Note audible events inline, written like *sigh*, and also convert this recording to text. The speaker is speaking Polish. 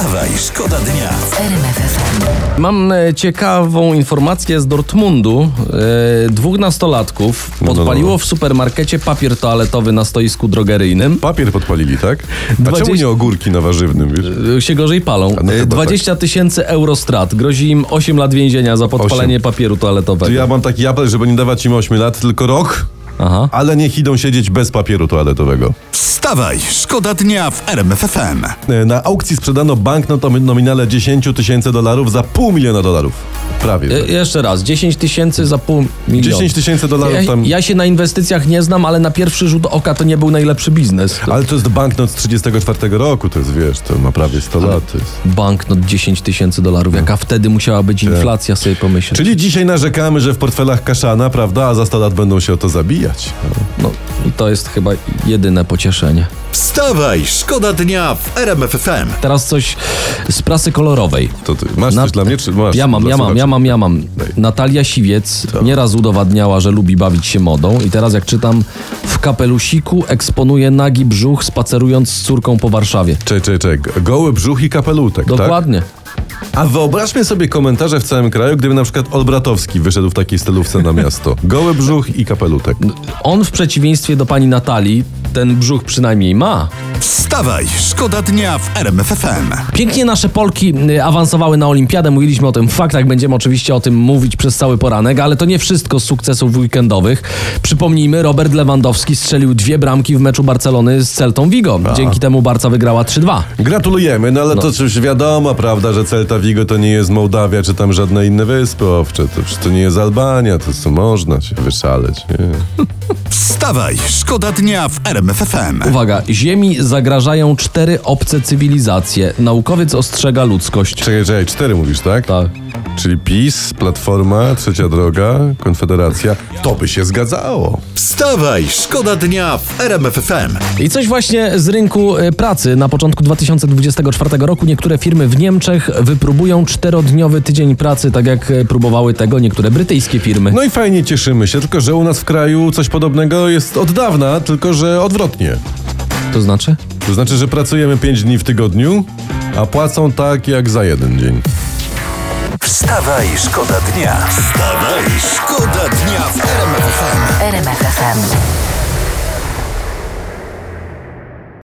Wstawaj, szkoda dnia. Mam e, ciekawą informację z Dortmundu. E, dwóch nastolatków No, no, podpaliło no. w supermarkecie papier toaletowy na stoisku drogeryjnym. Papier podpalili, tak? A czemu Dwadzieścia- nie ogórki na warzywnym, wiesz? E, się gorzej palą. No E, chyba 20 tysięcy euro strat. Grozi im 8 lat więzienia za podpalenie Osiem. papieru To toaletowego. ja mam taki apel, żeby nie dawać im 8 lat, tylko rok, Aha. ale niech idą siedzieć bez papieru toaletowego. Wstawaj, szkoda dnia w RMF FM. E, Na aukcji sprzedano banknot o nominale 10 tysięcy dolarów za pół miliona dolarów. Prawie. E, jeszcze raz, 10 tysięcy za pół miliona. 10 tysięcy dolarów ja, tam. ja się na inwestycjach nie znam, ale na pierwszy rzut oka to nie był najlepszy biznes. To Ale to jest banknot z 34 roku, to jest, wiesz, to ma prawie 100 lat. To jest. Banknot 10 tysięcy dolarów. Jaka wtedy musiała być inflacja, sobie pomyśleć. Czyli dzisiaj narzekamy, że w portfelach kaszana, prawda, a za 100 lat będą się o to zabijać. No i to jest chyba jedyne pocieszenie. Wstawaj, szkoda dnia w RMF FM. Teraz coś z prasy kolorowej. To ty masz Na- coś dla mnie, czy masz? Ja mam, ja mam, ja mam, ja mam. Natalia Siwiec nieraz udowadniała, że lubi bawić się modą i teraz jak czytam, w kapelusiku eksponuje nagi brzuch spacerując z córką po Warszawie. Czekaj, czekaj, czekaj. Goły brzuch i kapelutek, tak? A wyobraźmy sobie komentarze w całym kraju, gdyby na przykład Olbratowski wyszedł w takiej stylówce na miasto. Goły brzuch i kapelutek. On w przeciwieństwie do pani Natalii ten brzuch przynajmniej ma. Wstawaj, szkoda dnia w RMF FM. Pięknie nasze Polki y, awansowały na olimpiadę, mówiliśmy o tym w faktach, będziemy oczywiście o tym mówić przez cały poranek, ale to nie wszystko z sukcesów weekendowych. Przypomnijmy, Robert Lewandowski strzelił dwie bramki w meczu Barcelony z Celtą Vigo. Dzięki temu Barca wygrała 3-2. Gratulujemy, no ale to przecież wiadomo, prawda, że Celta Vigo to nie jest Mołdawia, czy tam żadne inne wyspy owcze. To, przecież to nie jest Albania, to co można się wyszaleć. Nie? *laughs* Wstawaj, szkoda dnia w RMF FM. Uwaga, Ziemi zagrażają cztery obce cywilizacje. Naukowiec ostrzega ludzkość. Czekaj, czekaj, cztery mówisz, tak? Tak. Czyli PiS, Platforma, Trzecia Droga, Konfederacja. To by się zgadzało. Wstawaj, szkoda dnia w RMF FM. I coś właśnie z rynku e, pracy. Na początku 2024 roku niektóre firmy w Niemczech wypróbują czterodniowy tydzień pracy, tak jak e, próbowały tego niektóre brytyjskie firmy. No i fajnie cieszymy się, tylko że u nas w kraju coś podobnego jest od dawna, tylko że odwrotnie. To znaczy? To znaczy, że pracujemy 5 dni w tygodniu, a płacą tak jak za jeden dzień. Wstawaj, szkoda dnia. Wstawaj, szkoda dnia w RMF FM. RMF FM.